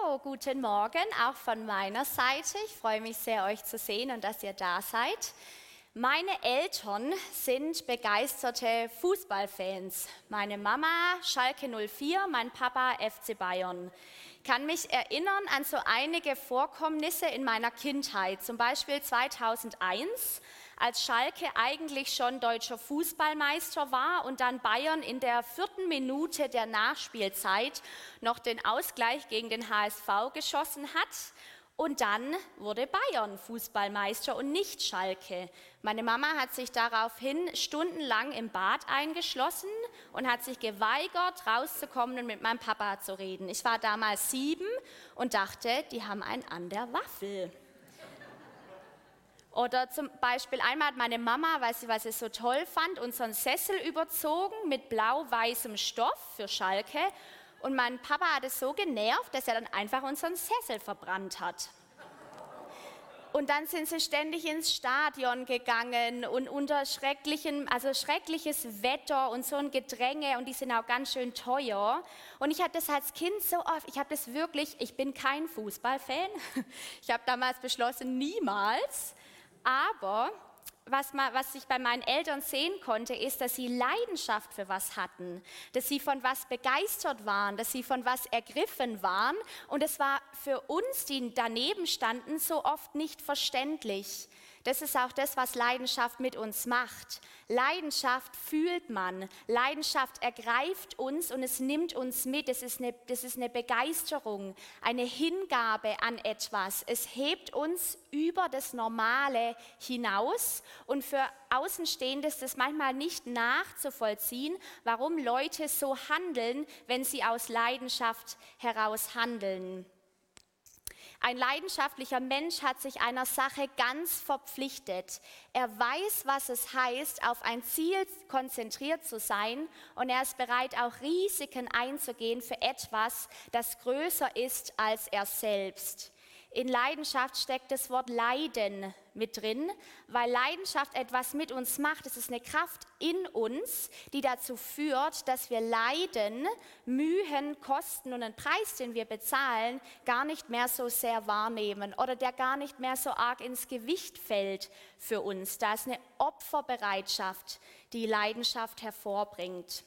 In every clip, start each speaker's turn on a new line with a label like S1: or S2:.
S1: So, guten Morgen auch von meiner Seite. Ich freue mich sehr, euch zu sehen und dass ihr da seid. Meine Eltern sind begeisterte Fußballfans. Meine Mama Schalke 04, mein Papa FC Bayern. Ich kann mich erinnern an so einige Vorkommnisse in meiner Kindheit. Zum Beispiel 2001 als Schalke eigentlich schon deutscher Fußballmeister war und dann Bayern in der vierten Minute der Nachspielzeit noch den Ausgleich gegen den HSV geschossen hat. Und dann wurde Bayern Fußballmeister und nicht Schalke. Meine Mama hat sich daraufhin stundenlang im Bad eingeschlossen und hat sich geweigert, rauszukommen und mit meinem Papa zu reden. Ich war damals sieben und dachte, die haben einen an der Waffel. Oder zum Beispiel einmal hat meine Mama, weil sie was sie so toll fand, unseren Sessel überzogen mit blau-weißem Stoff für Schalke. Und mein Papa hat es so genervt, dass er dann einfach unseren Sessel verbrannt hat. Und dann sind sie ständig ins Stadion gegangen und unter schrecklichem, also schreckliches Wetter und so ein Gedränge und die sind auch ganz schön teuer. Und ich hatte das als Kind so oft, ich habe das wirklich, ich bin kein Fußballfan. Ich habe damals beschlossen, niemals. Aber was, man, was ich bei meinen Eltern sehen konnte, ist, dass sie Leidenschaft für was hatten, dass sie von was begeistert waren, dass sie von was ergriffen waren. Und es war für uns, die daneben standen, so oft nicht verständlich. Das ist auch das, was Leidenschaft mit uns macht. Leidenschaft fühlt man, Leidenschaft ergreift uns und es nimmt uns mit. Das ist, eine, das ist eine Begeisterung, eine Hingabe an etwas. Es hebt uns über das Normale hinaus und für Außenstehende ist es manchmal nicht nachzuvollziehen, warum Leute so handeln, wenn sie aus Leidenschaft heraus handeln. Ein leidenschaftlicher Mensch hat sich einer Sache ganz verpflichtet. Er weiß, was es heißt, auf ein Ziel konzentriert zu sein und er ist bereit, auch Risiken einzugehen für etwas, das größer ist als er selbst. In Leidenschaft steckt das Wort Leiden mit drin, weil Leidenschaft etwas mit uns macht. Es ist eine Kraft in uns, die dazu führt, dass wir Leiden, Mühen, Kosten und einen Preis, den wir bezahlen, gar nicht mehr so sehr wahrnehmen oder der gar nicht mehr so arg ins Gewicht fällt für uns. Da ist eine Opferbereitschaft, die Leidenschaft hervorbringt.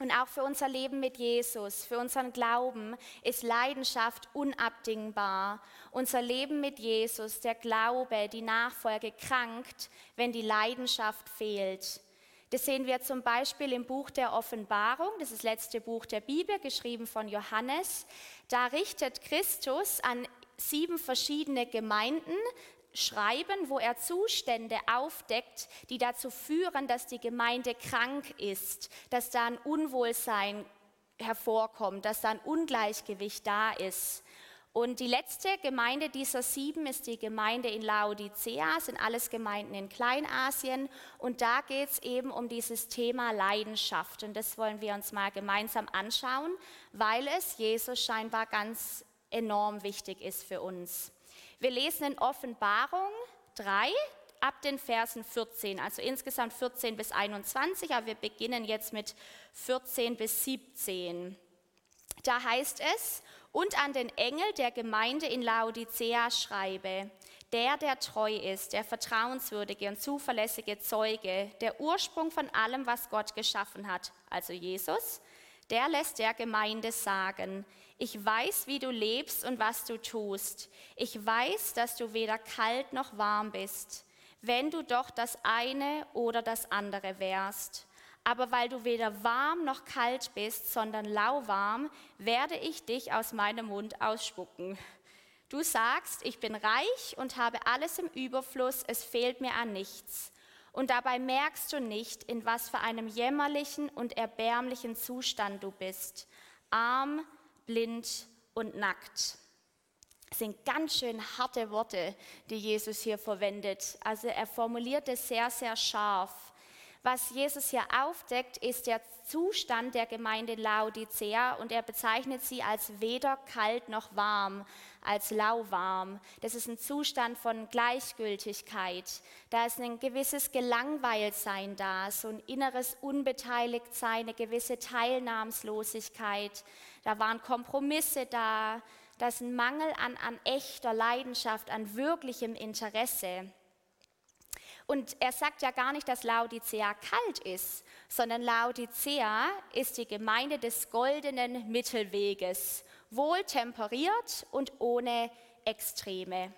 S1: Und auch für unser Leben mit Jesus, für unseren Glauben ist Leidenschaft unabdingbar. Unser Leben mit Jesus, der Glaube, die Nachfolge krankt, wenn die Leidenschaft fehlt. Das sehen wir zum Beispiel im Buch der Offenbarung, das ist das letzte Buch der Bibel, geschrieben von Johannes. Da richtet Christus an sieben verschiedene Gemeinden schreiben, wo er Zustände aufdeckt, die dazu führen, dass die Gemeinde krank ist, dass da ein Unwohlsein hervorkommt, dass da ein Ungleichgewicht da ist. Und die letzte Gemeinde dieser sieben ist die Gemeinde in Laodicea, sind alles Gemeinden in Kleinasien. Und da geht es eben um dieses Thema Leidenschaft. Und das wollen wir uns mal gemeinsam anschauen, weil es Jesus scheinbar ganz enorm wichtig ist für uns. Wir lesen in Offenbarung 3 ab den Versen 14, also insgesamt 14 bis 21, aber wir beginnen jetzt mit 14 bis 17. Da heißt es, und an den Engel der Gemeinde in Laodicea schreibe, der, der treu ist, der vertrauenswürdige und zuverlässige Zeuge, der Ursprung von allem, was Gott geschaffen hat, also Jesus, der lässt der Gemeinde sagen, ich weiß, wie du lebst und was du tust. Ich weiß, dass du weder kalt noch warm bist, wenn du doch das eine oder das andere wärst. Aber weil du weder warm noch kalt bist, sondern lauwarm, werde ich dich aus meinem Mund ausspucken. Du sagst, ich bin reich und habe alles im Überfluss, es fehlt mir an nichts. Und dabei merkst du nicht, in was für einem jämmerlichen und erbärmlichen Zustand du bist. Arm, blind und nackt. Das sind ganz schön harte Worte, die Jesus hier verwendet. Also er formuliert es sehr, sehr scharf. Was Jesus hier aufdeckt, ist der Zustand der Gemeinde Laodicea und er bezeichnet sie als weder kalt noch warm, als lauwarm. Das ist ein Zustand von Gleichgültigkeit. Da ist ein gewisses Gelangweiltsein da, so ein inneres Unbeteiligtsein, eine gewisse Teilnahmslosigkeit. Da waren Kompromisse da, da ist ein Mangel an, an echter Leidenschaft, an wirklichem Interesse. Und er sagt ja gar nicht, dass Laodicea kalt ist, sondern Laodicea ist die Gemeinde des goldenen Mittelweges, wohl temperiert und ohne Extreme.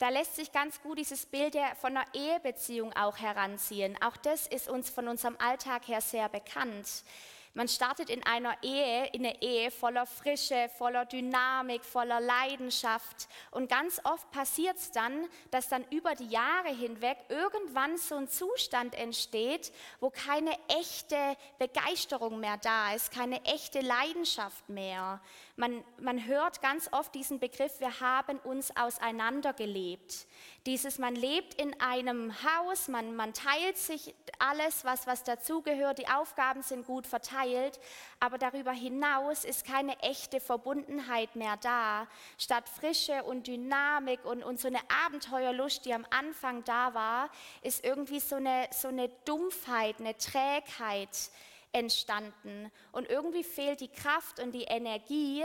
S1: Da lässt sich ganz gut dieses Bild von einer Ehebeziehung auch heranziehen. Auch das ist uns von unserem Alltag her sehr bekannt. Man startet in einer Ehe, in einer Ehe voller Frische, voller Dynamik, voller Leidenschaft. Und ganz oft passiert es dann, dass dann über die Jahre hinweg irgendwann so ein Zustand entsteht, wo keine echte Begeisterung mehr da ist, keine echte Leidenschaft mehr. Man, man hört ganz oft diesen Begriff, wir haben uns auseinandergelebt. Dieses, man lebt in einem Haus, man, man teilt sich alles, was, was dazugehört, die Aufgaben sind gut verteilt, aber darüber hinaus ist keine echte Verbundenheit mehr da. Statt Frische und Dynamik und, und so eine Abenteuerlust, die am Anfang da war, ist irgendwie so eine, so eine Dumpfheit, eine Trägheit entstanden. Und irgendwie fehlt die Kraft und die Energie,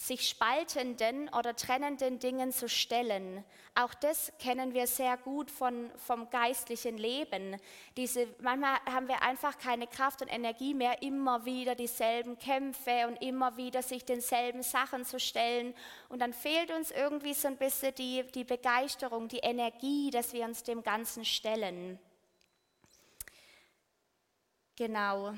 S1: sich spaltenden oder trennenden Dingen zu stellen. Auch das kennen wir sehr gut von, vom geistlichen Leben. Diese, manchmal haben wir einfach keine Kraft und Energie mehr, immer wieder dieselben Kämpfe und immer wieder sich denselben Sachen zu stellen. Und dann fehlt uns irgendwie so ein bisschen die, die Begeisterung, die Energie, dass wir uns dem Ganzen stellen. Genau.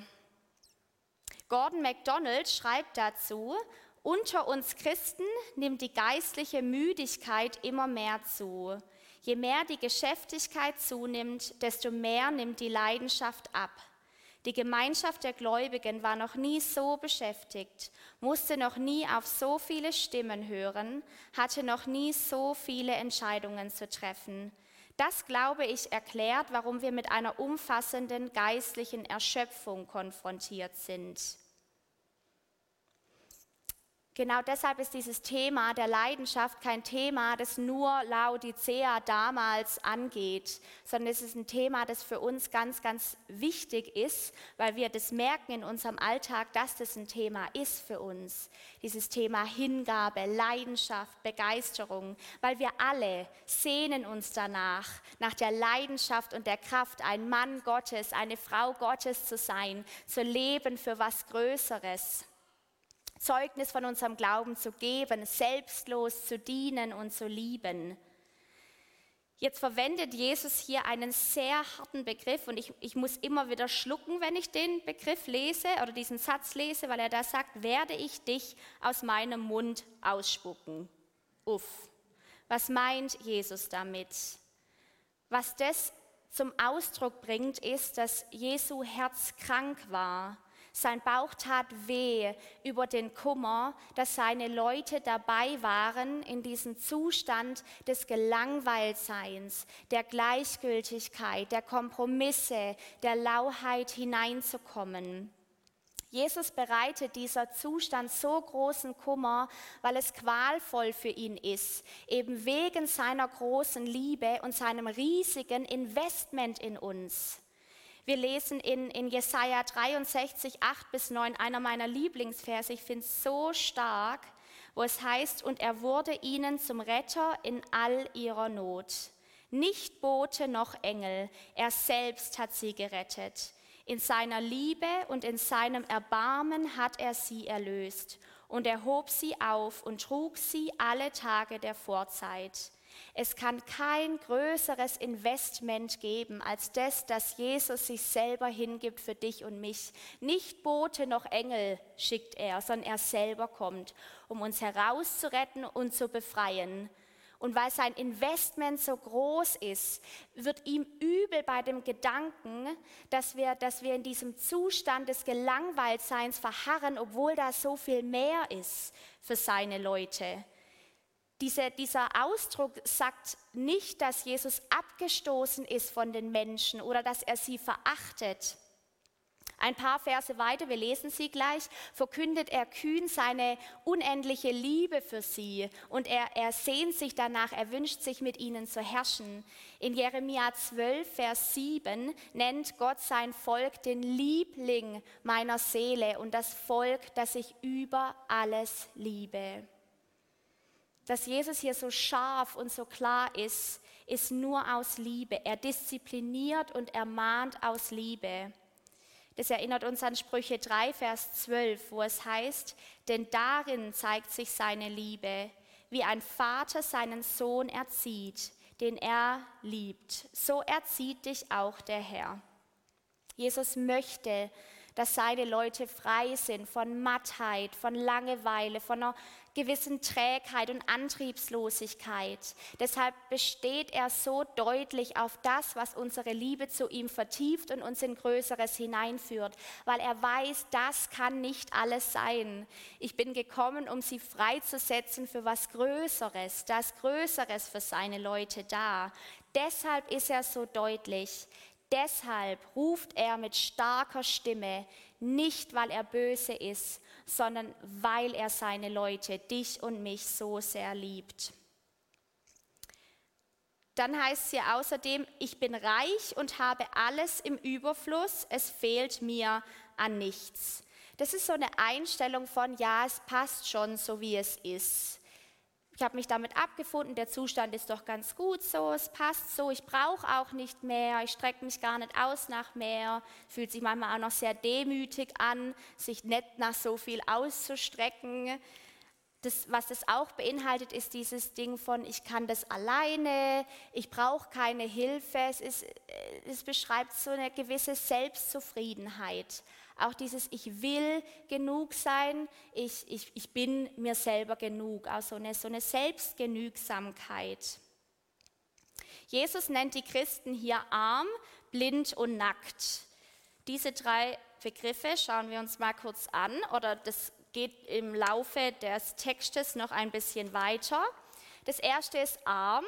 S1: Gordon MacDonald schreibt dazu, unter uns Christen nimmt die geistliche Müdigkeit immer mehr zu. Je mehr die Geschäftigkeit zunimmt, desto mehr nimmt die Leidenschaft ab. Die Gemeinschaft der Gläubigen war noch nie so beschäftigt, musste noch nie auf so viele Stimmen hören, hatte noch nie so viele Entscheidungen zu treffen. Das, glaube ich, erklärt, warum wir mit einer umfassenden geistlichen Erschöpfung konfrontiert sind. Genau deshalb ist dieses Thema der Leidenschaft kein Thema, das nur Laodicea damals angeht, sondern es ist ein Thema, das für uns ganz, ganz wichtig ist, weil wir das merken in unserem Alltag, dass das ein Thema ist für uns. Dieses Thema Hingabe, Leidenschaft, Begeisterung, weil wir alle sehnen uns danach, nach der Leidenschaft und der Kraft, ein Mann Gottes, eine Frau Gottes zu sein, zu leben für was Größeres. Zeugnis von unserem Glauben zu geben, selbstlos zu dienen und zu lieben. Jetzt verwendet Jesus hier einen sehr harten Begriff und ich, ich muss immer wieder schlucken, wenn ich den Begriff lese oder diesen Satz lese, weil er da sagt, werde ich dich aus meinem Mund ausspucken. Uff. Was meint Jesus damit? Was das zum Ausdruck bringt, ist, dass Jesu Herz krank war sein Bauch tat weh über den Kummer, dass seine Leute dabei waren, in diesen Zustand des Gelangweiltseins, der Gleichgültigkeit, der Kompromisse, der Lauheit hineinzukommen. Jesus bereitet dieser Zustand so großen Kummer, weil es qualvoll für ihn ist, eben wegen seiner großen Liebe und seinem riesigen Investment in uns. Wir lesen in, in Jesaja 63, 8 bis 9, einer meiner Lieblingsverse, ich finde es so stark, wo es heißt, und er wurde ihnen zum Retter in all ihrer Not. Nicht Bote noch Engel, er selbst hat sie gerettet. In seiner Liebe und in seinem Erbarmen hat er sie erlöst und er hob sie auf und trug sie alle Tage der Vorzeit. Es kann kein größeres Investment geben als das, dass Jesus sich selber hingibt für dich und mich. Nicht Bote noch Engel schickt er, sondern er selber kommt, um uns herauszuretten und zu befreien. Und weil sein Investment so groß ist, wird ihm übel bei dem Gedanken, dass wir, dass wir in diesem Zustand des Gelangweiltseins verharren, obwohl da so viel mehr ist für seine Leute. Diese, dieser Ausdruck sagt nicht, dass Jesus abgestoßen ist von den Menschen oder dass er sie verachtet. Ein paar Verse weiter, wir lesen sie gleich, verkündet er kühn seine unendliche Liebe für sie und er, er sehnt sich danach, er wünscht sich mit ihnen zu herrschen. In Jeremia 12, Vers 7 nennt Gott sein Volk den Liebling meiner Seele und das Volk, das ich über alles liebe. Dass Jesus hier so scharf und so klar ist, ist nur aus Liebe. Er diszipliniert und ermahnt aus Liebe. Das erinnert uns an Sprüche 3, Vers 12, wo es heißt, denn darin zeigt sich seine Liebe, wie ein Vater seinen Sohn erzieht, den er liebt. So erzieht dich auch der Herr. Jesus möchte, dass seine Leute frei sind von Mattheit, von Langeweile, von einer gewissen Trägheit und Antriebslosigkeit. Deshalb besteht er so deutlich auf das, was unsere Liebe zu ihm vertieft und uns in Größeres hineinführt, weil er weiß, das kann nicht alles sein. Ich bin gekommen, um sie freizusetzen für was Größeres, das Größeres für seine Leute da. Deshalb ist er so deutlich. Deshalb ruft er mit starker Stimme, nicht weil er böse ist, sondern weil er seine Leute, dich und mich so sehr liebt. Dann heißt es hier außerdem, ich bin reich und habe alles im Überfluss, es fehlt mir an nichts. Das ist so eine Einstellung von, ja, es passt schon so, wie es ist. Ich habe mich damit abgefunden, der Zustand ist doch ganz gut so, es passt so, ich brauche auch nicht mehr, ich strecke mich gar nicht aus nach mehr. Fühlt sich manchmal auch noch sehr demütig an, sich nicht nach so viel auszustrecken. Das, was das auch beinhaltet, ist dieses Ding von, ich kann das alleine, ich brauche keine Hilfe. Es, ist, es beschreibt so eine gewisse Selbstzufriedenheit. Auch dieses Ich will genug sein, ich, ich, ich bin mir selber genug, auch so eine, so eine Selbstgenügsamkeit. Jesus nennt die Christen hier arm, blind und nackt. Diese drei Begriffe schauen wir uns mal kurz an, oder das geht im Laufe des Textes noch ein bisschen weiter. Das erste ist arm.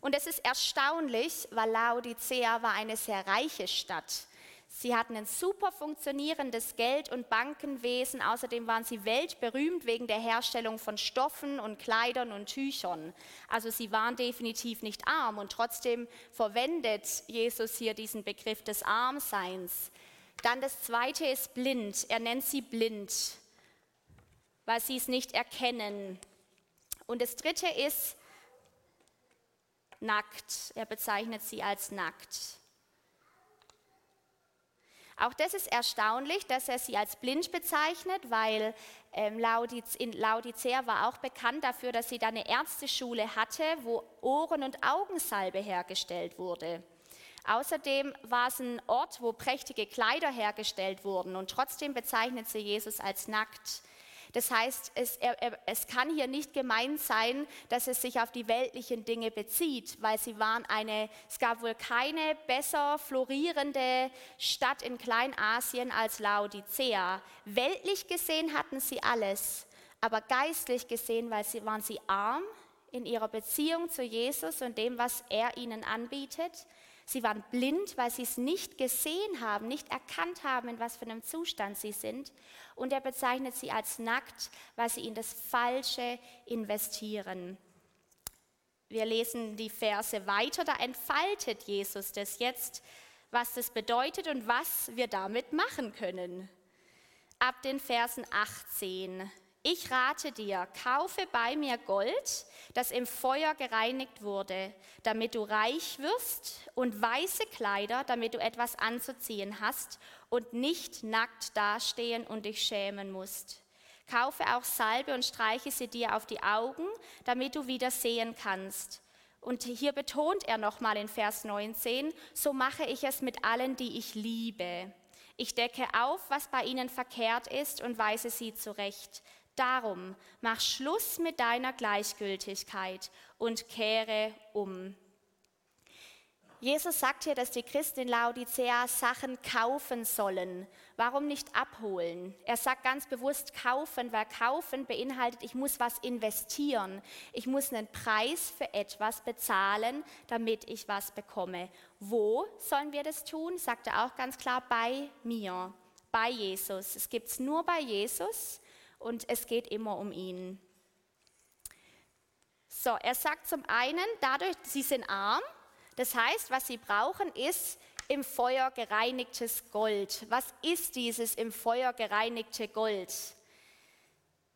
S1: Und es ist erstaunlich, weil Laodicea war eine sehr reiche Stadt. Sie hatten ein super funktionierendes Geld- und Bankenwesen. Außerdem waren sie weltberühmt wegen der Herstellung von Stoffen und Kleidern und Tüchern. Also sie waren definitiv nicht arm und trotzdem verwendet Jesus hier diesen Begriff des Armseins. Dann das zweite ist blind. Er nennt sie blind, weil sie es nicht erkennen. Und das dritte ist nackt. Er bezeichnet sie als nackt. Auch das ist erstaunlich, dass er sie als blind bezeichnet, weil ähm, Laudiz, in Laodicea war auch bekannt dafür, dass sie da eine Ärzteschule hatte, wo Ohren- und Augensalbe hergestellt wurde. Außerdem war es ein Ort, wo prächtige Kleider hergestellt wurden und trotzdem bezeichnet sie Jesus als nackt. Das heißt, es, er, es, kann hier nicht gemeint sein, dass es sich auf die weltlichen Dinge bezieht, weil sie waren eine, es gab wohl keine besser florierende Stadt in Kleinasien als Laodicea. Weltlich gesehen hatten sie alles, aber geistlich gesehen weil sie, waren sie arm in ihrer Beziehung zu Jesus und dem, was er ihnen anbietet. Sie waren blind, weil sie es nicht gesehen haben, nicht erkannt haben, in was für einem Zustand sie sind. Und er bezeichnet sie als nackt, weil sie in das Falsche investieren. Wir lesen die Verse weiter, da entfaltet Jesus das jetzt, was das bedeutet und was wir damit machen können. Ab den Versen 18. Ich rate dir, kaufe bei mir Gold, das im Feuer gereinigt wurde, damit du reich wirst, und weiße Kleider, damit du etwas anzuziehen hast und nicht nackt dastehen und dich schämen musst. Kaufe auch Salbe und streiche sie dir auf die Augen, damit du wieder sehen kannst. Und hier betont er nochmal in Vers 19, so mache ich es mit allen, die ich liebe. Ich decke auf, was bei ihnen verkehrt ist und weise sie zurecht. Darum mach Schluss mit deiner Gleichgültigkeit und kehre um. Jesus sagt hier, dass die Christen in Laodicea Sachen kaufen sollen. Warum nicht abholen? Er sagt ganz bewusst kaufen, weil kaufen beinhaltet, ich muss was investieren. Ich muss einen Preis für etwas bezahlen, damit ich was bekomme. Wo sollen wir das tun? Sagt er auch ganz klar, bei mir, bei Jesus. Es gibt es nur bei Jesus und es geht immer um ihn. So, er sagt zum einen, dadurch, sie sind arm, das heißt, was sie brauchen, ist im Feuer gereinigtes Gold. Was ist dieses im Feuer gereinigte Gold?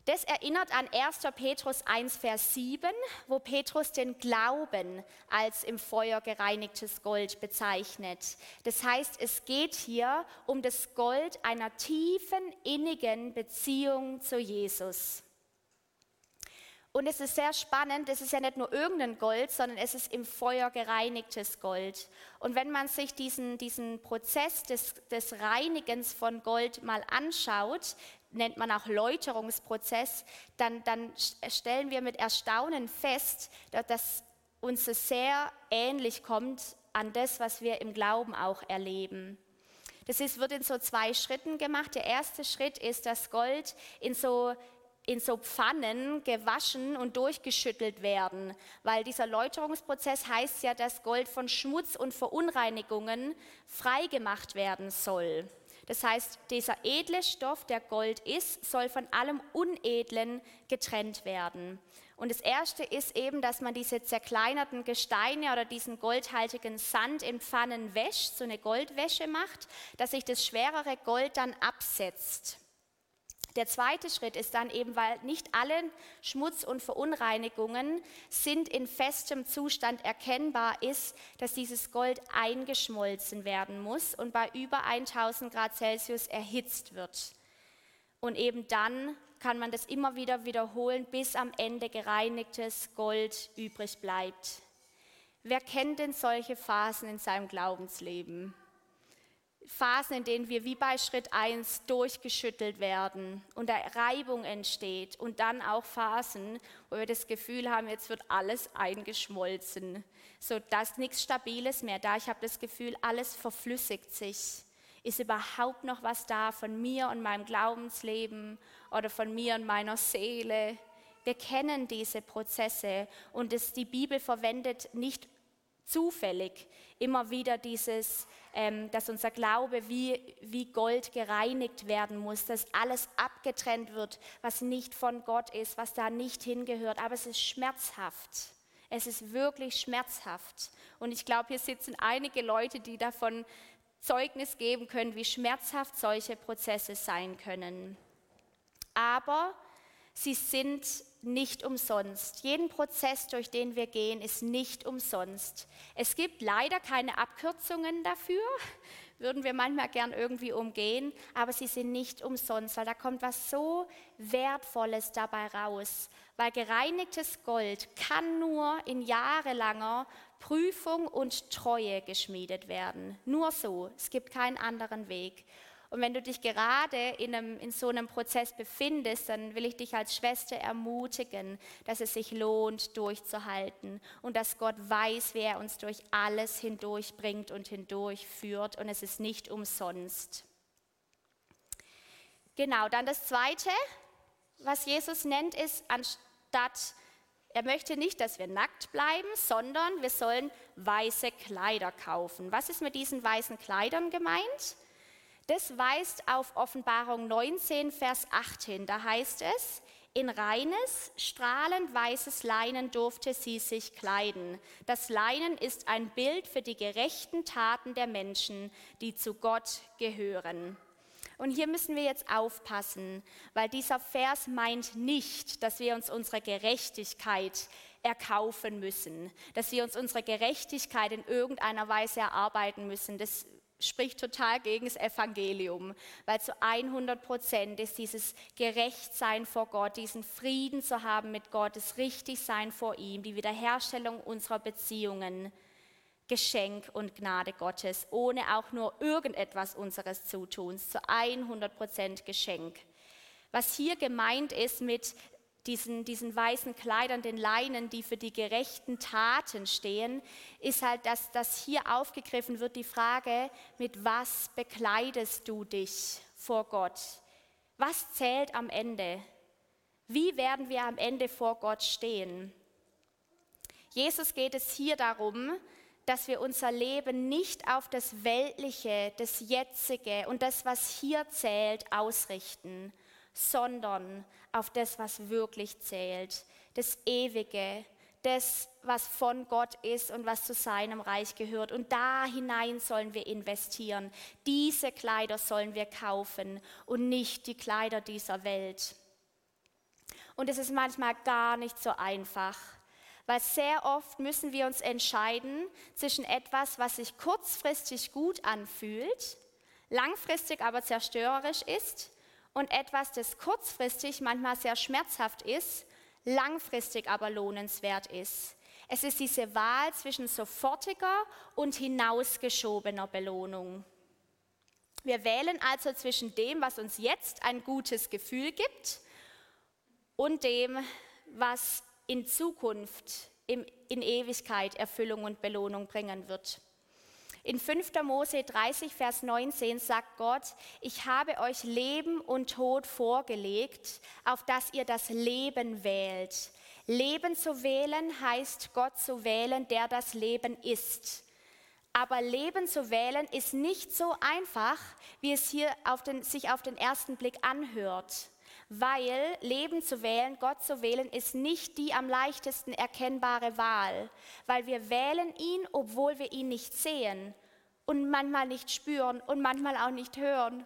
S1: Das erinnert an 1. Petrus 1, Vers 7, wo Petrus den Glauben als im Feuer gereinigtes Gold bezeichnet. Das heißt, es geht hier um das Gold einer tiefen, innigen Beziehung zu Jesus. Und es ist sehr spannend, es ist ja nicht nur irgendein Gold, sondern es ist im Feuer gereinigtes Gold. Und wenn man sich diesen, diesen Prozess des, des Reinigens von Gold mal anschaut, nennt man auch Läuterungsprozess, dann, dann stellen wir mit Erstaunen fest, dass uns es sehr ähnlich kommt an das, was wir im Glauben auch erleben. Das ist, wird in so zwei Schritten gemacht. Der erste Schritt ist, dass Gold in so in so Pfannen gewaschen und durchgeschüttelt werden, weil dieser Läuterungsprozess heißt ja, dass Gold von Schmutz und Verunreinigungen freigemacht werden soll. Das heißt, dieser edle Stoff, der Gold ist, soll von allem Unedlen getrennt werden. Und das Erste ist eben, dass man diese zerkleinerten Gesteine oder diesen goldhaltigen Sand in Pfannen wäscht, so eine Goldwäsche macht, dass sich das schwerere Gold dann absetzt. Der zweite Schritt ist dann eben, weil nicht alle Schmutz und Verunreinigungen sind in festem Zustand erkennbar, ist, dass dieses Gold eingeschmolzen werden muss und bei über 1000 Grad Celsius erhitzt wird. Und eben dann kann man das immer wieder wiederholen, bis am Ende gereinigtes Gold übrig bleibt. Wer kennt denn solche Phasen in seinem Glaubensleben? Phasen, in denen wir wie bei Schritt 1 durchgeschüttelt werden und da Reibung entsteht und dann auch Phasen, wo wir das Gefühl haben, jetzt wird alles eingeschmolzen, so dass nichts Stabiles mehr da. Ich habe das Gefühl, alles verflüssigt sich. Ist überhaupt noch was da von mir und meinem Glaubensleben oder von mir und meiner Seele? Wir kennen diese Prozesse und es, die Bibel verwendet nicht zufällig immer wieder dieses, ähm, dass unser Glaube wie, wie Gold gereinigt werden muss, dass alles abgetrennt wird, was nicht von Gott ist, was da nicht hingehört. Aber es ist schmerzhaft. Es ist wirklich schmerzhaft. Und ich glaube, hier sitzen einige Leute, die davon Zeugnis geben können, wie schmerzhaft solche Prozesse sein können. Aber sie sind nicht umsonst. Jeden Prozess, durch den wir gehen, ist nicht umsonst. Es gibt leider keine Abkürzungen dafür, würden wir manchmal gern irgendwie umgehen, aber sie sind nicht umsonst, weil da kommt was so Wertvolles dabei raus. Weil gereinigtes Gold kann nur in jahrelanger Prüfung und Treue geschmiedet werden. Nur so. Es gibt keinen anderen Weg. Und wenn du dich gerade in, einem, in so einem Prozess befindest, dann will ich dich als Schwester ermutigen, dass es sich lohnt, durchzuhalten und dass Gott weiß, wer uns durch alles hindurchbringt und hindurchführt und es ist nicht umsonst. Genau, dann das Zweite, was Jesus nennt, ist, anstatt, er möchte nicht, dass wir nackt bleiben, sondern wir sollen weiße Kleider kaufen. Was ist mit diesen weißen Kleidern gemeint? Das weist auf Offenbarung 19, Vers 18. Da heißt es, in reines, strahlend weißes Leinen durfte sie sich kleiden. Das Leinen ist ein Bild für die gerechten Taten der Menschen, die zu Gott gehören. Und hier müssen wir jetzt aufpassen, weil dieser Vers meint nicht, dass wir uns unsere Gerechtigkeit erkaufen müssen, dass wir uns unsere Gerechtigkeit in irgendeiner Weise erarbeiten müssen. Das spricht total gegen das Evangelium, weil zu 100 Prozent ist dieses Gerechtsein vor Gott, diesen Frieden zu haben mit Gott, das Richtigsein vor ihm, die Wiederherstellung unserer Beziehungen, Geschenk und Gnade Gottes, ohne auch nur irgendetwas unseres Zutuns, zu 100 Prozent Geschenk. Was hier gemeint ist mit diesen, diesen weißen Kleidern, den Leinen, die für die gerechten Taten stehen, ist halt, dass, dass hier aufgegriffen wird die Frage, mit was bekleidest du dich vor Gott? Was zählt am Ende? Wie werden wir am Ende vor Gott stehen? Jesus geht es hier darum, dass wir unser Leben nicht auf das Weltliche, das Jetzige und das, was hier zählt, ausrichten, sondern auf das, was wirklich zählt, das Ewige, das, was von Gott ist und was zu seinem Reich gehört. Und da hinein sollen wir investieren. Diese Kleider sollen wir kaufen und nicht die Kleider dieser Welt. Und es ist manchmal gar nicht so einfach, weil sehr oft müssen wir uns entscheiden zwischen etwas, was sich kurzfristig gut anfühlt, langfristig aber zerstörerisch ist, und etwas, das kurzfristig manchmal sehr schmerzhaft ist, langfristig aber lohnenswert ist. Es ist diese Wahl zwischen sofortiger und hinausgeschobener Belohnung. Wir wählen also zwischen dem, was uns jetzt ein gutes Gefühl gibt, und dem, was in Zukunft, in Ewigkeit Erfüllung und Belohnung bringen wird. In 5. Mose 30, Vers 19 sagt Gott, ich habe euch Leben und Tod vorgelegt, auf dass ihr das Leben wählt. Leben zu wählen heißt Gott zu wählen, der das Leben ist. Aber Leben zu wählen ist nicht so einfach, wie es hier auf den, sich auf den ersten Blick anhört weil Leben zu wählen, Gott zu wählen, ist nicht die am leichtesten erkennbare Wahl, weil wir wählen ihn, obwohl wir ihn nicht sehen und manchmal nicht spüren und manchmal auch nicht hören.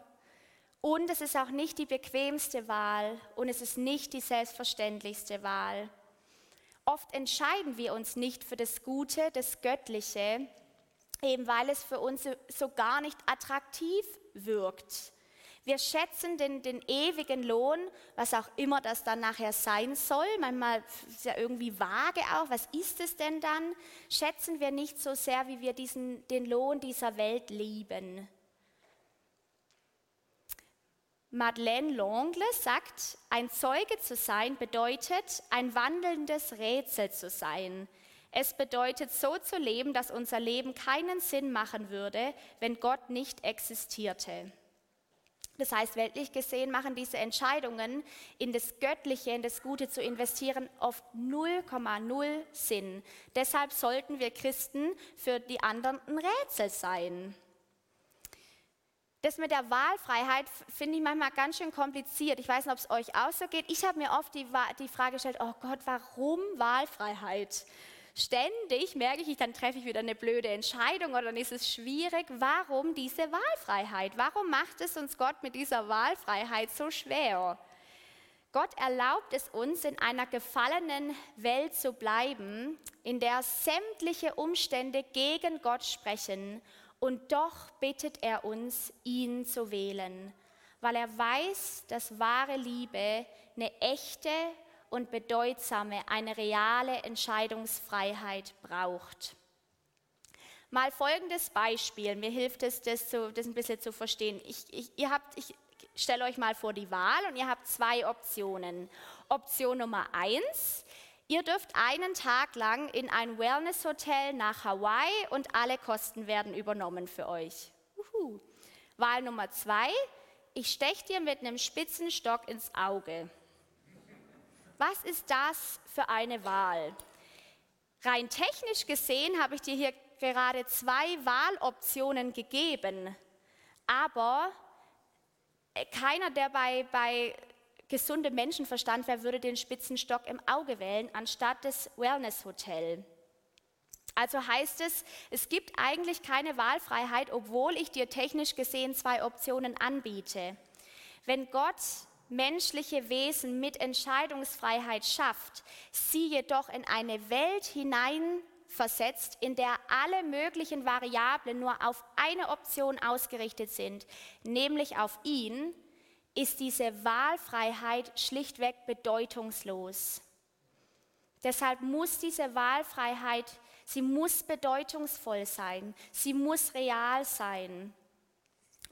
S1: Und es ist auch nicht die bequemste Wahl und es ist nicht die selbstverständlichste Wahl. Oft entscheiden wir uns nicht für das Gute, das Göttliche, eben weil es für uns so gar nicht attraktiv wirkt. Wir schätzen den, den ewigen Lohn, was auch immer das dann nachher sein soll. Manchmal ist ja irgendwie vage auch, was ist es denn dann? Schätzen wir nicht so sehr, wie wir diesen, den Lohn dieser Welt lieben. Madeleine Longle sagt, ein Zeuge zu sein bedeutet, ein wandelndes Rätsel zu sein. Es bedeutet so zu leben, dass unser Leben keinen Sinn machen würde, wenn Gott nicht existierte. Das heißt, weltlich gesehen machen diese Entscheidungen, in das Göttliche, in das Gute zu investieren, oft 0,0 Sinn. Deshalb sollten wir Christen für die anderen ein Rätsel sein. Das mit der Wahlfreiheit finde ich manchmal ganz schön kompliziert. Ich weiß nicht, ob es euch auch so geht. Ich habe mir oft die, die Frage gestellt, oh Gott, warum Wahlfreiheit? Ständig merke ich, dann treffe ich wieder eine blöde Entscheidung oder dann ist es schwierig. Warum diese Wahlfreiheit? Warum macht es uns Gott mit dieser Wahlfreiheit so schwer? Gott erlaubt es uns, in einer gefallenen Welt zu bleiben, in der sämtliche Umstände gegen Gott sprechen und doch bittet er uns, ihn zu wählen, weil er weiß, dass wahre Liebe eine echte und bedeutsame, eine reale Entscheidungsfreiheit braucht. Mal folgendes Beispiel, mir hilft es, das, zu, das ein bisschen zu verstehen. Ich, ich, ihr habt, ich stelle euch mal vor die Wahl und ihr habt zwei Optionen. Option Nummer eins, ihr dürft einen Tag lang in ein Wellness-Hotel nach Hawaii und alle Kosten werden übernommen für euch. Uhu. Wahl Nummer zwei, ich steche dir mit einem spitzen Stock ins Auge. Was ist das für eine Wahl? Rein technisch gesehen habe ich dir hier gerade zwei Wahloptionen gegeben, aber äh, keiner, der bei, bei gesundem Menschenverstand wäre, würde den Spitzenstock im Auge wählen, anstatt das Wellness-Hotel. Also heißt es, es gibt eigentlich keine Wahlfreiheit, obwohl ich dir technisch gesehen zwei Optionen anbiete. Wenn Gott menschliche Wesen mit Entscheidungsfreiheit schafft, sie jedoch in eine Welt hineinversetzt, in der alle möglichen Variablen nur auf eine Option ausgerichtet sind, nämlich auf ihn, ist diese Wahlfreiheit schlichtweg bedeutungslos. Deshalb muss diese Wahlfreiheit, sie muss bedeutungsvoll sein, sie muss real sein.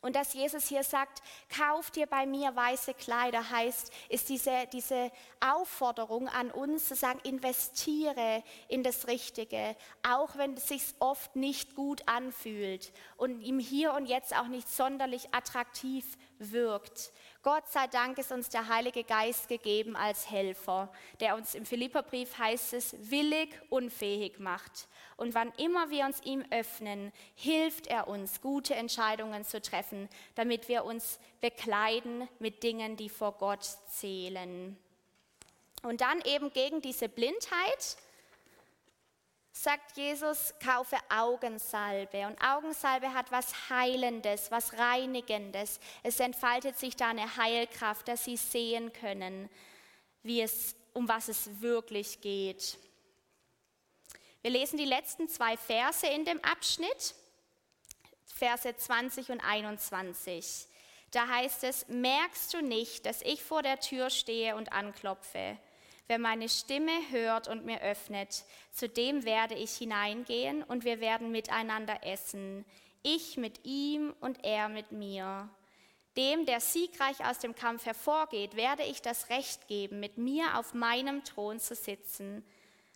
S1: Und dass Jesus hier sagt, kauf dir bei mir weiße Kleider, heißt, ist diese, diese Aufforderung an uns zu sagen, investiere in das Richtige, auch wenn es sich oft nicht gut anfühlt und ihm hier und jetzt auch nicht sonderlich attraktiv wirkt. Gott sei Dank ist uns der Heilige Geist gegeben als Helfer, der uns im Philipperbrief heißt es, willig unfähig macht. Und wann immer wir uns ihm öffnen, hilft er uns, gute Entscheidungen zu treffen, damit wir uns bekleiden mit Dingen, die vor Gott zählen. Und dann eben gegen diese Blindheit sagt Jesus, kaufe Augensalbe. Und Augensalbe hat was Heilendes, was Reinigendes. Es entfaltet sich da eine Heilkraft, dass sie sehen können. wie es, um was es wirklich geht. Wir lesen die letzten zwei Verse in dem Abschnitt, Verse 20 und 21. Da heißt es, merkst du nicht, dass ich vor der Tür stehe und anklopfe? Wer meine Stimme hört und mir öffnet, zu dem werde ich hineingehen und wir werden miteinander essen, ich mit ihm und er mit mir. Dem, der siegreich aus dem Kampf hervorgeht, werde ich das Recht geben, mit mir auf meinem Thron zu sitzen,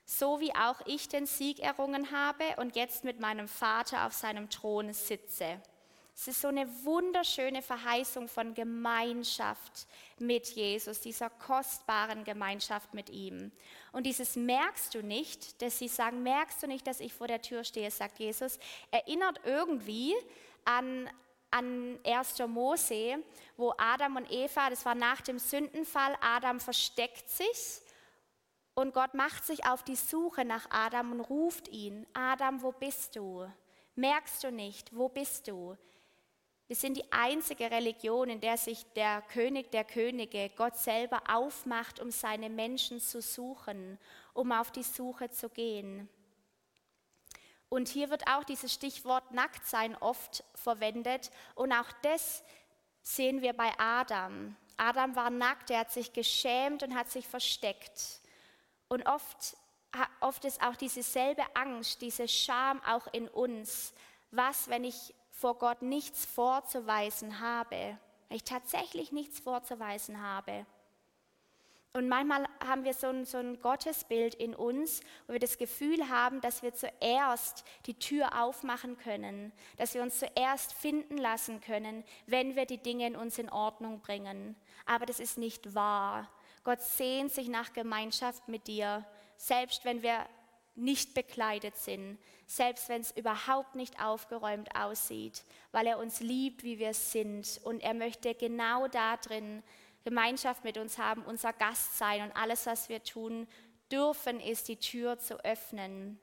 S1: so wie auch ich den Sieg errungen habe und jetzt mit meinem Vater auf seinem Thron sitze. Es ist so eine wunderschöne Verheißung von Gemeinschaft mit Jesus, dieser kostbaren Gemeinschaft mit ihm. Und dieses merkst du nicht, dass sie sagen, merkst du nicht, dass ich vor der Tür stehe, sagt Jesus, erinnert irgendwie an, an 1. Mose, wo Adam und Eva, das war nach dem Sündenfall, Adam versteckt sich und Gott macht sich auf die Suche nach Adam und ruft ihn, Adam, wo bist du? Merkst du nicht, wo bist du? Wir sind die einzige Religion, in der sich der König der Könige, Gott selber, aufmacht, um seine Menschen zu suchen, um auf die Suche zu gehen. Und hier wird auch dieses Stichwort Nacktsein oft verwendet. Und auch das sehen wir bei Adam. Adam war nackt, er hat sich geschämt und hat sich versteckt. Und oft, oft ist auch dieselbe Angst, diese Scham auch in uns. Was, wenn ich vor Gott nichts vorzuweisen habe, weil ich tatsächlich nichts vorzuweisen habe. Und manchmal haben wir so ein, so ein Gottesbild in uns, wo wir das Gefühl haben, dass wir zuerst die Tür aufmachen können, dass wir uns zuerst finden lassen können, wenn wir die Dinge in uns in Ordnung bringen. Aber das ist nicht wahr. Gott sehnt sich nach Gemeinschaft mit dir, selbst wenn wir nicht bekleidet sind, selbst wenn es überhaupt nicht aufgeräumt aussieht, weil er uns liebt, wie wir sind. Und er möchte genau da drin Gemeinschaft mit uns haben, unser Gast sein. Und alles, was wir tun dürfen, ist die Tür zu öffnen.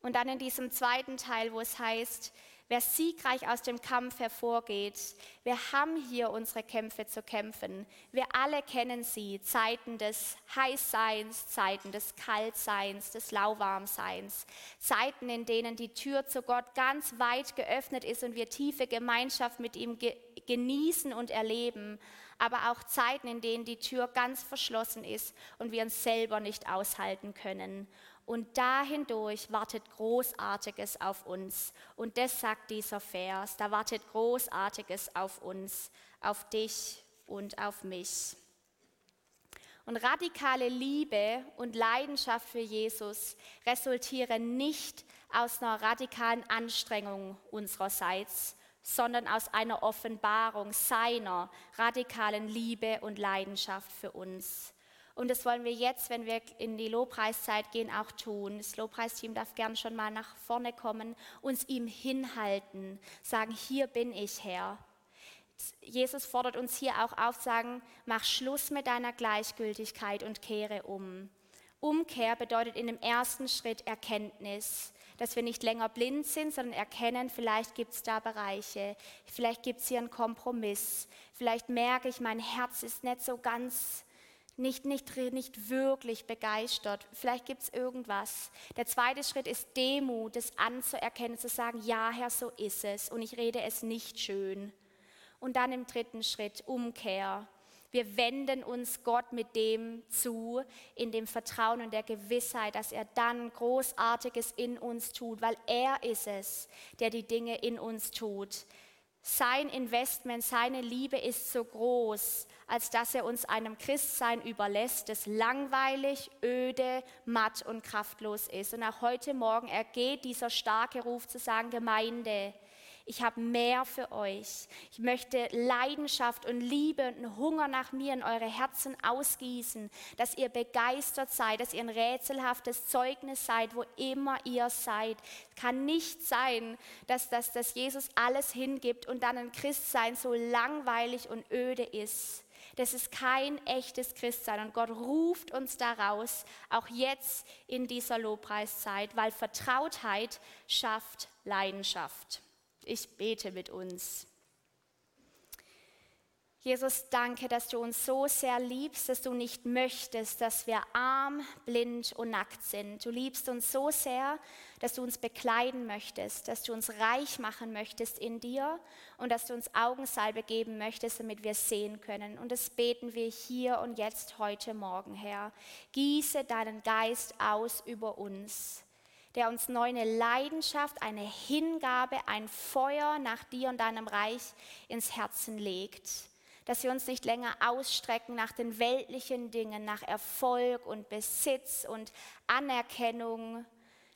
S1: Und dann in diesem zweiten Teil, wo es heißt, wer siegreich aus dem Kampf hervorgeht. Wir haben hier unsere Kämpfe zu kämpfen. Wir alle kennen sie, Zeiten des Heißseins, Zeiten des Kaltseins, des Lauwarmseins, Zeiten, in denen die Tür zu Gott ganz weit geöffnet ist und wir tiefe Gemeinschaft mit ihm ge genießen und erleben, aber auch Zeiten, in denen die Tür ganz verschlossen ist und wir uns selber nicht aushalten können. Und dahindurch wartet Großartiges auf uns. Und das sagt dieser Vers, da wartet Großartiges auf uns, auf dich und auf mich. Und radikale Liebe und Leidenschaft für Jesus resultieren nicht aus einer radikalen Anstrengung unsererseits, sondern aus einer Offenbarung seiner radikalen Liebe und Leidenschaft für uns. Und das wollen wir jetzt, wenn wir in die Lobpreiszeit gehen, auch tun. Das Lobpreisteam darf gern schon mal nach vorne kommen, uns ihm hinhalten, sagen, hier bin ich Herr. Jesus fordert uns hier auch auf, sagen, mach Schluss mit deiner Gleichgültigkeit und kehre um. Umkehr bedeutet in dem ersten Schritt Erkenntnis, dass wir nicht länger blind sind, sondern erkennen, vielleicht gibt es da Bereiche, vielleicht gibt es hier einen Kompromiss, vielleicht merke ich, mein Herz ist nicht so ganz nicht, nicht, nicht wirklich begeistert. Vielleicht gibt es irgendwas. Der zweite Schritt ist Demut, das anzuerkennen, zu sagen, ja Herr, so ist es und ich rede es nicht schön. Und dann im dritten Schritt Umkehr. Wir wenden uns Gott mit dem zu, in dem Vertrauen und der Gewissheit, dass er dann Großartiges in uns tut, weil er ist es, der die Dinge in uns tut. Sein Investment, seine Liebe ist so groß, als dass er uns einem Christsein überlässt, das langweilig, öde, matt und kraftlos ist. Und auch heute Morgen ergeht dieser starke Ruf zu sagen, Gemeinde, ich habe mehr für euch. Ich möchte Leidenschaft und Liebe und einen Hunger nach mir in eure Herzen ausgießen, dass ihr begeistert seid, dass ihr ein rätselhaftes Zeugnis seid, wo immer ihr seid. Es kann nicht sein, dass, dass, dass Jesus alles hingibt und dann ein Christsein so langweilig und öde ist. Das ist kein echtes Christsein und Gott ruft uns daraus, auch jetzt in dieser Lobpreiszeit, weil Vertrautheit schafft Leidenschaft. Ich bete mit uns. Jesus, danke, dass du uns so sehr liebst, dass du nicht möchtest, dass wir arm, blind und nackt sind. Du liebst uns so sehr, dass du uns bekleiden möchtest, dass du uns reich machen möchtest in dir und dass du uns Augensalbe geben möchtest, damit wir sehen können. Und das beten wir hier und jetzt heute Morgen, Herr. Gieße deinen Geist aus über uns der uns neu eine Leidenschaft, eine Hingabe, ein Feuer nach dir und deinem Reich ins Herzen legt dass wir uns nicht länger ausstrecken nach den weltlichen Dingen, nach Erfolg und Besitz und Anerkennung,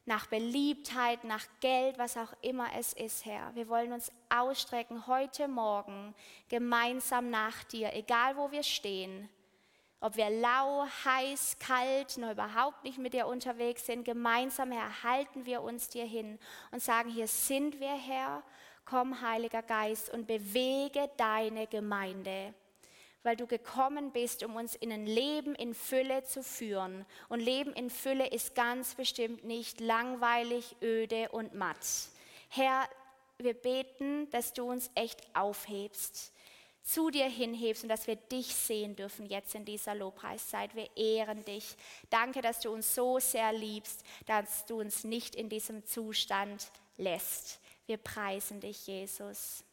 S1: nach Beliebtheit, nach Geld, was auch immer es ist, Herr. Wir wollen uns ausstrecken heute Morgen gemeinsam nach dir, egal wo wir stehen. Ob wir lau, heiß, kalt, noch überhaupt nicht mit dir unterwegs sind, gemeinsam, Herr, halten wir uns dir hin und sagen, hier sind wir, Herr, Komm, Heiliger Geist, und bewege deine Gemeinde, weil du gekommen bist, um uns in ein Leben in Fülle zu führen. Und Leben in Fülle ist ganz bestimmt nicht langweilig, öde und matt. Herr, wir beten, dass du uns echt aufhebst, zu dir hinhebst und dass wir dich sehen dürfen jetzt in dieser Lobpreiszeit. Wir ehren dich. Danke, dass du uns so sehr liebst, dass du uns nicht in diesem Zustand lässt. Wir preisen dich, Jesus.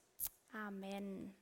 S1: Amen.